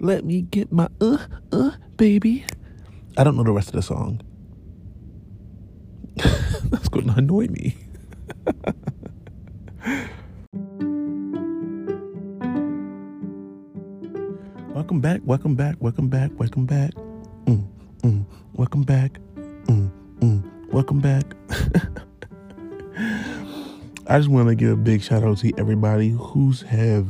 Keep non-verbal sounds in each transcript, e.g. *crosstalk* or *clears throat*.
Let me get my uh uh baby. I don't know the rest of the song. *laughs* That's gonna annoy me. *laughs* welcome back, welcome back, welcome back, welcome back. Mm, mm, welcome back. Mm, mm, welcome back. *laughs* I just want to give a big shout out to everybody who's have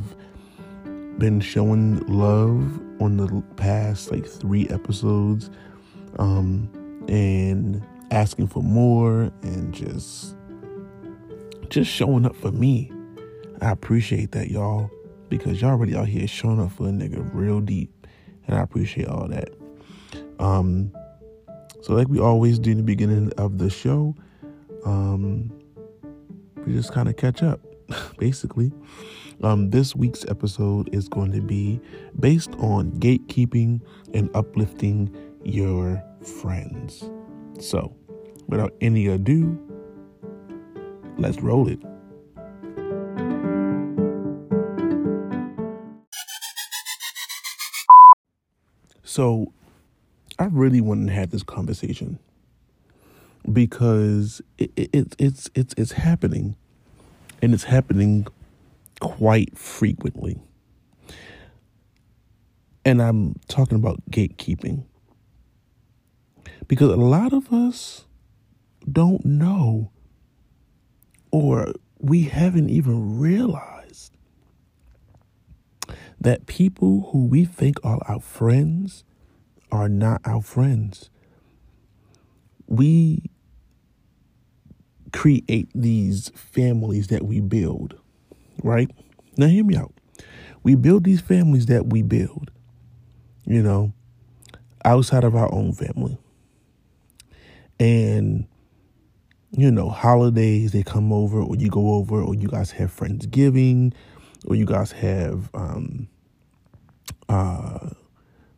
been showing love on the past like three episodes um and asking for more and just just showing up for me. I appreciate that y'all because y'all already out here showing up for a nigga real deep and i appreciate all that. Um so like we always do in the beginning of the show um we just kind of catch up *laughs* basically um, this week's episode is going to be based on gatekeeping and uplifting your friends. So, without any ado, let's roll it. So, I really wanted to have this conversation because it, it, it, it's it's it's happening, and it's happening quite frequently. And I'm talking about gatekeeping. Because a lot of us don't know or we haven't even realized that people who we think are our friends are not our friends. We create these families that we build right? Now, hear me out. We build these families that we build, you know, outside of our own family. And, you know, holidays, they come over, or you go over, or you guys have Friendsgiving, or you guys have um, uh,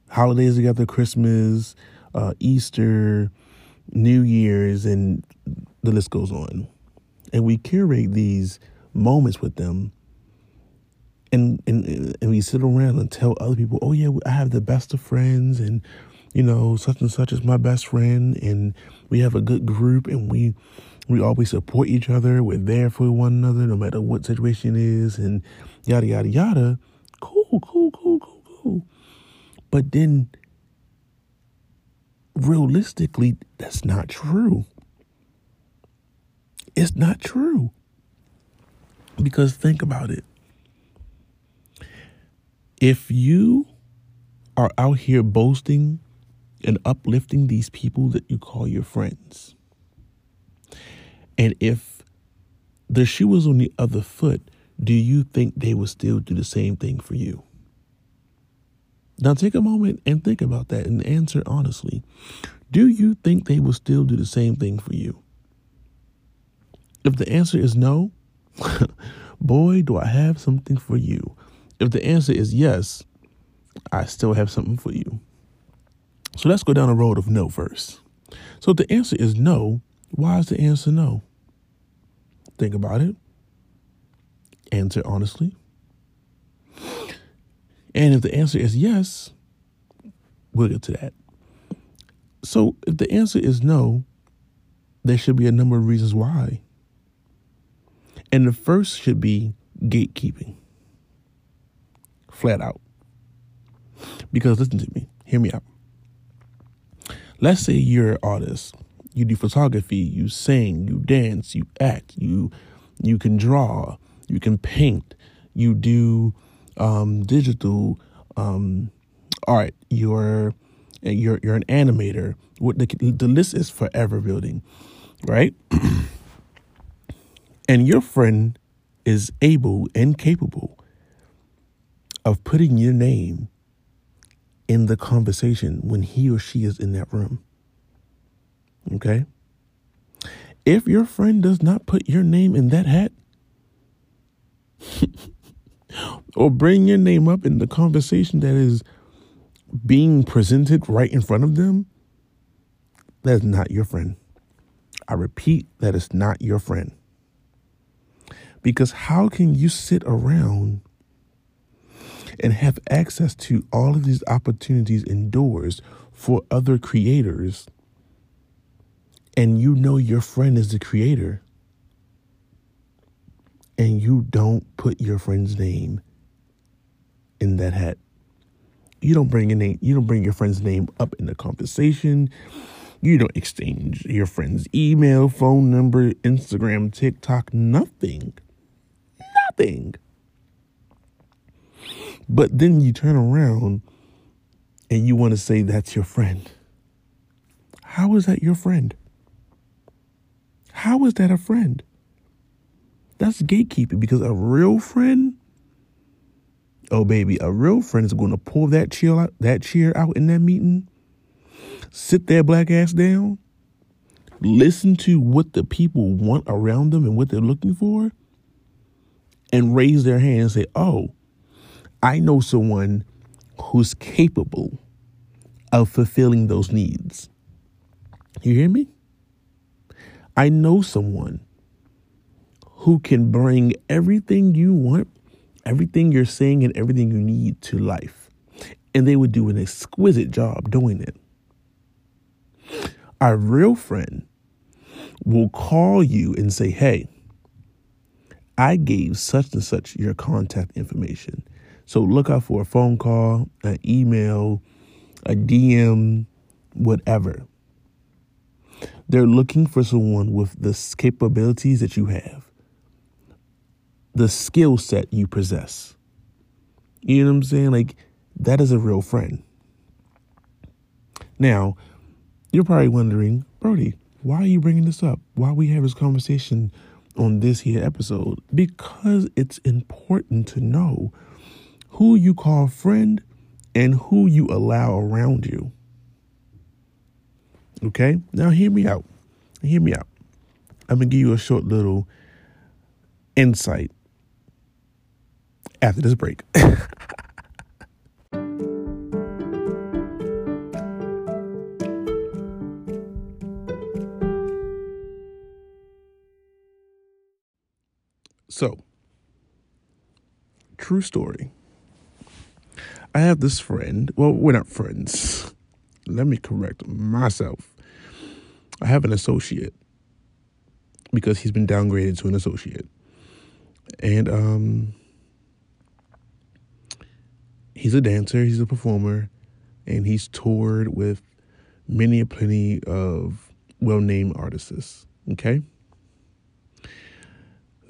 holidays together, Christmas, uh, Easter, New Year's, and the list goes on. And we curate these moments with them and, and and we sit around and tell other people, oh yeah, I have the best of friends, and you know such and such is my best friend, and we have a good group, and we we always support each other. We're there for one another, no matter what situation is, and yada yada yada. Cool, cool, cool, cool, cool. But then, realistically, that's not true. It's not true. Because think about it. If you are out here boasting and uplifting these people that you call your friends, and if the shoe was on the other foot, do you think they would still do the same thing for you? Now take a moment and think about that and answer honestly. Do you think they will still do the same thing for you? If the answer is no, *laughs* boy, do I have something for you. If the answer is yes, I still have something for you. So let's go down the road of no first. So if the answer is no, why is the answer no? Think about it. Answer honestly. And if the answer is yes, we'll get to that. So if the answer is no, there should be a number of reasons why. And the first should be gatekeeping. Flat out. Because listen to me, hear me out. Let's say you're an artist. You do photography, you sing, you dance, you act, you you can draw, you can paint, you do um, digital um, art. You're you're you're an animator. What the, the list is forever building, right? *clears throat* and your friend is able and capable of putting your name in the conversation when he or she is in that room. Okay? If your friend does not put your name in that hat, *laughs* or bring your name up in the conversation that is being presented right in front of them, that is not your friend. I repeat, that is not your friend. Because how can you sit around and have access to all of these opportunities and doors for other creators, and you know your friend is the creator, and you don't put your friend's name in that hat. You don't bring your name, you don't bring your friend's name up in the conversation. You don't exchange your friend's email, phone number, Instagram, TikTok, nothing. Nothing. But then you turn around and you want to say that's your friend. How is that your friend? How is that a friend? That's gatekeeping because a real friend, oh baby, a real friend is going to pull that chair out, that chair out in that meeting, sit their black ass down, listen to what the people want around them and what they're looking for, and raise their hand and say, "Oh, I know someone who's capable of fulfilling those needs. You hear me? I know someone who can bring everything you want, everything you're saying, and everything you need to life. And they would do an exquisite job doing it. Our real friend will call you and say, Hey, I gave such and such your contact information. So look out for a phone call, an email, a DM, whatever. They're looking for someone with the capabilities that you have, the skill set you possess. You know what I'm saying? Like, that is a real friend. Now, you're probably wondering, Brody, why are you bringing this up? Why we have this conversation on this here episode? Because it's important to know who you call friend and who you allow around you. Okay? Now, hear me out. Hear me out. I'm going to give you a short little insight after this break. *laughs* so, true story. I have this friend. Well, we're not friends. Let me correct myself. I have an associate because he's been downgraded to an associate. And um he's a dancer, he's a performer, and he's toured with many a plenty of well-named artists, okay?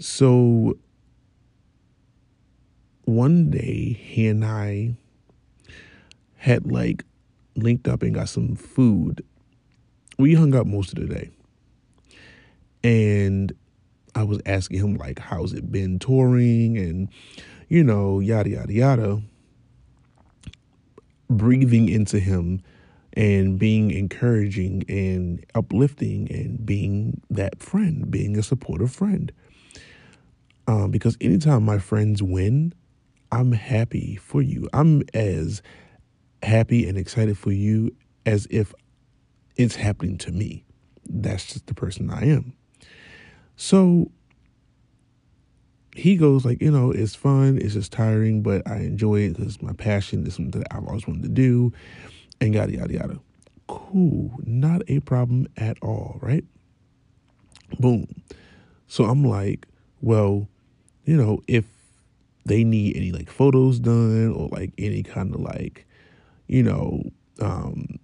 So one day he and I had like linked up and got some food. We hung out most of the day. And I was asking him like how's it been touring and you know, yada yada yada. Breathing into him and being encouraging and uplifting and being that friend, being a supportive friend. Um, because anytime my friends win, I'm happy for you. I'm as happy and excited for you as if it's happening to me. That's just the person I am. So he goes like, you know, it's fun, it's just tiring, but I enjoy it because my passion is something that I've always wanted to do, and yada yada yada. Cool, not a problem at all, right? Boom. So I'm like, well, you know, if they need any like photos done or like any kind of like you know, um,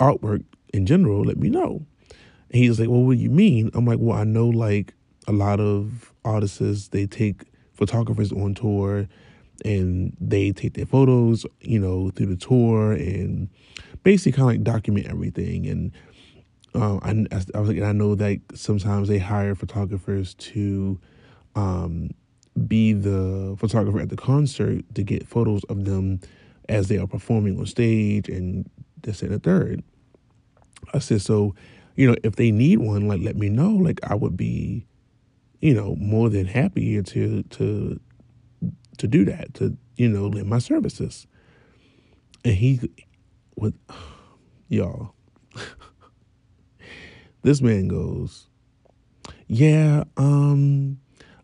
artwork in general, let me know. And he's like, Well, what do you mean? I'm like, Well, I know like a lot of artists, they take photographers on tour and they take their photos, you know, through the tour and basically kind of like document everything. And uh, I, I was like, I know that sometimes they hire photographers to um, be the photographer at the concert to get photos of them as they are performing on stage and this and the third. I said, so, you know, if they need one, like let me know. Like I would be, you know, more than happy to to to do that, to, you know, lend my services. And he with *sighs* y'all. This man goes, Yeah, um,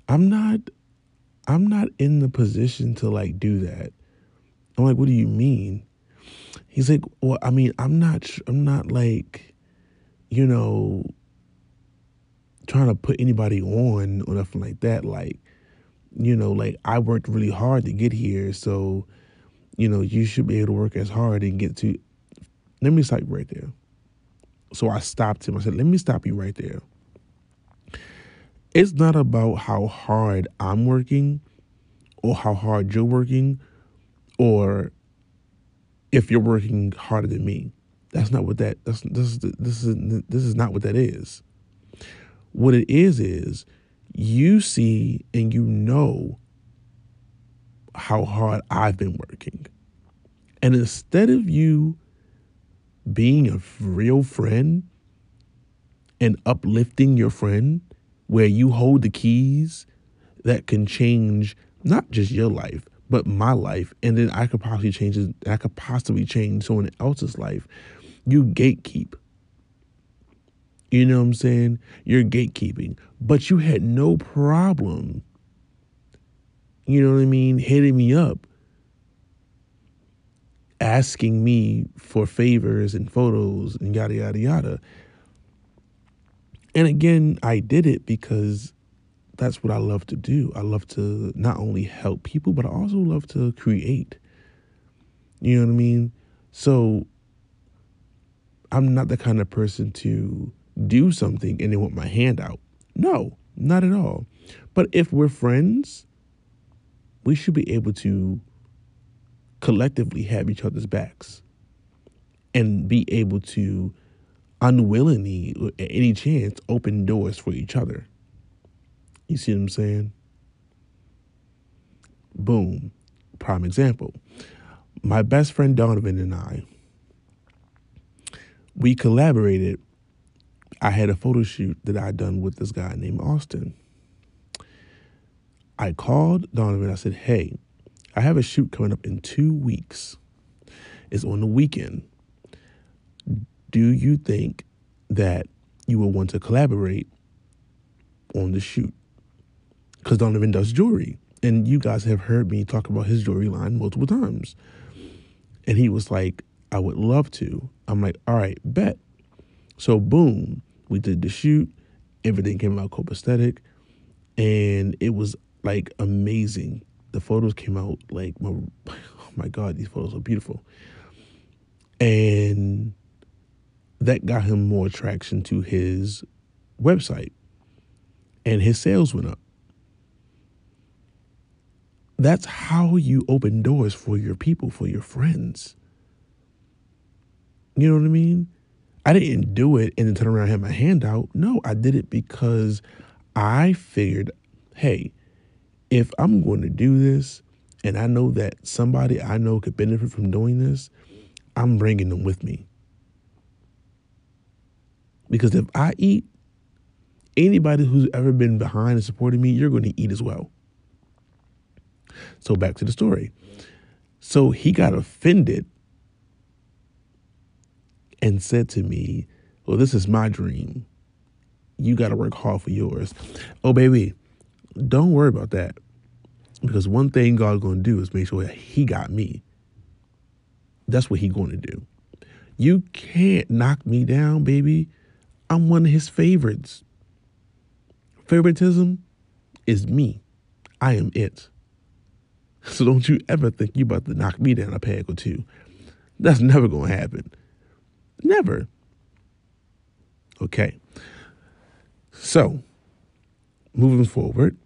I'm not I'm not in the position to like do that. I'm like, what do you mean? He's like, well, I mean, I'm not, I'm not like, you know, trying to put anybody on or nothing like that. Like, you know, like I worked really hard to get here, so, you know, you should be able to work as hard and get to. Let me stop right there. So I stopped him. I said, let me stop you right there. It's not about how hard I'm working or how hard you're working or if you're working harder than me. That's not what that that's this this is this is not what that is. What it is is you see and you know how hard I've been working. And instead of you being a real friend and uplifting your friend, where you hold the keys that can change not just your life, but my life, and then I could possibly change I could possibly change someone else's life. You gatekeep. You know what I'm saying? You're gatekeeping. But you had no problem, you know what I mean, hitting me up, asking me for favors and photos and yada yada yada. And again, I did it because that's what I love to do. I love to not only help people, but I also love to create. You know what I mean? So I'm not the kind of person to do something and they want my hand out. No, not at all. But if we're friends, we should be able to collectively have each other's backs and be able to unwillingly, at any chance, open doors for each other. You see what I'm saying? Boom. Prime example. My best friend Donovan and I, we collaborated. I had a photo shoot that I done with this guy named Austin. I called Donovan. I said, "Hey, I have a shoot coming up in two weeks. It's on the weekend. Do you think that you will want to collaborate on the shoot?" because Donovan does jewelry. And you guys have heard me talk about his jewelry line multiple times. And he was like, I would love to. I'm like, all right, bet. So, boom, we did the shoot. Everything came out copacetic. And it was like amazing. The photos came out like, my, oh my God, these photos are beautiful. And that got him more attraction to his website. And his sales went up. That's how you open doors for your people, for your friends. You know what I mean? I didn't do it and then turn around and have my hand out. No, I did it because I figured, hey, if I'm going to do this and I know that somebody I know could benefit from doing this, I'm bringing them with me. Because if I eat, anybody who's ever been behind and supporting me, you're going to eat as well. So back to the story. So he got offended and said to me, Well, this is my dream. You got to work hard for yours. Oh, baby, don't worry about that. Because one thing God's going to do is make sure that he got me. That's what He's going to do. You can't knock me down, baby. I'm one of his favorites. Favoritism is me. I am it. *laughs* So don't you ever think you're about to knock me down a peg or two. That's never going to happen. Never. Okay. So, moving forward,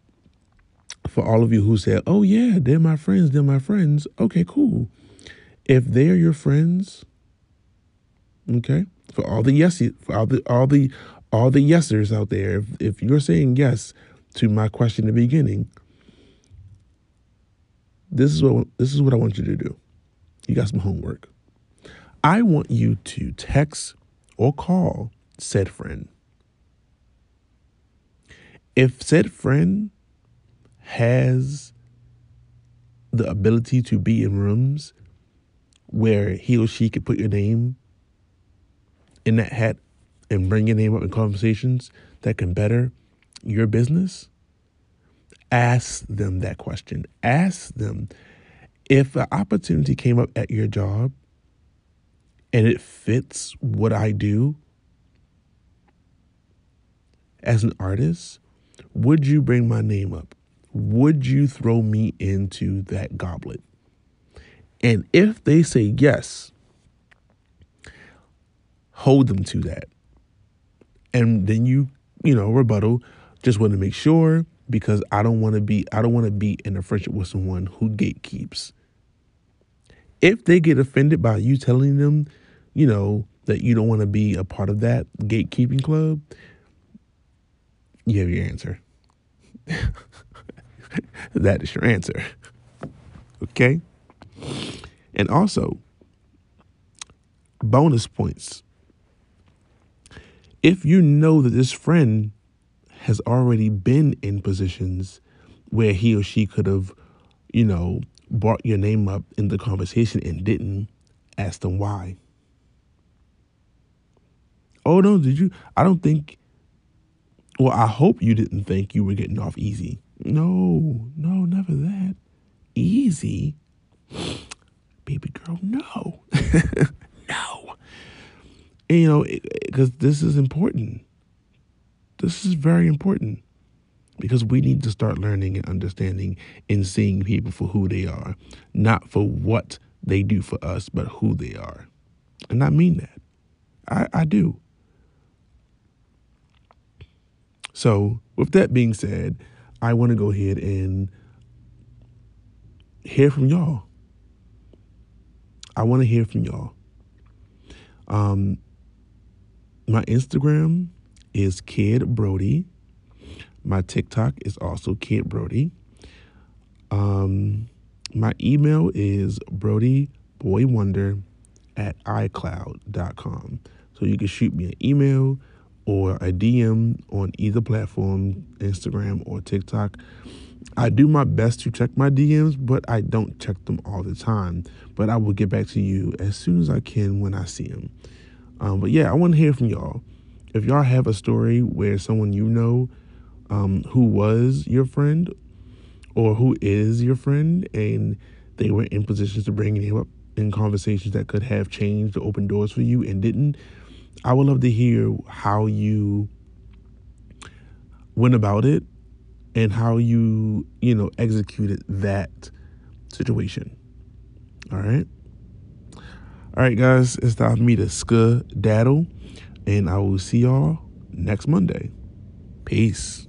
for all of you who said, oh, yeah, they're my friends, they're my friends. Okay, cool. If they're your friends, okay, for all the yes, for all the, all the, all the yesers out there, if, if you're saying yes to my question in the beginning, this is what this is what I want you to do. You got some homework. I want you to text or call said friend. If said friend has the ability to be in rooms where he or she could put your name in that hat and bring your name up in conversations that can better your business, ask them that question. Ask them if an opportunity came up at your job and it fits what I do as an artist, would you bring my name up? Would you throw me into that goblet? And if they say yes, hold them to that. And then you, you know, rebuttal, just want to make sure because I don't want to be I don't want to be in a friendship with someone who gatekeeps. If they get offended by you telling them, you know, that you don't want to be a part of that gatekeeping club, you have your answer. *laughs* *laughs* that is your answer. Okay? And also, bonus points. If you know that this friend has already been in positions where he or she could have, you know, brought your name up in the conversation and didn't, ask them why. Oh no, did you? I don't think. Well, I hope you didn't think you were getting off easy. No, no, never that. Easy? Baby girl, no. *laughs* no. And, you know, because this is important. This is very important because we need to start learning and understanding and seeing people for who they are, not for what they do for us, but who they are. And I mean that. I, I do. So, with that being said, I want to go ahead and hear from y'all. I want to hear from y'all. Um, my Instagram is Kid Brody. My TikTok is also Kid Brody. Um, my email is brodyboywonder at icloud.com. So you can shoot me an email or a DM on either platform, Instagram or TikTok. I do my best to check my DMs, but I don't check them all the time. But I will get back to you as soon as I can when I see them. Um, but yeah, I want to hear from y'all. If y'all have a story where someone you know um, who was your friend or who is your friend and they were in positions to bring you up in conversations that could have changed or opened doors for you and didn't, I would love to hear how you went about it and how you, you know, executed that situation. All right. All right, guys, it's time for me to skedaddle, and I will see y'all next Monday. Peace.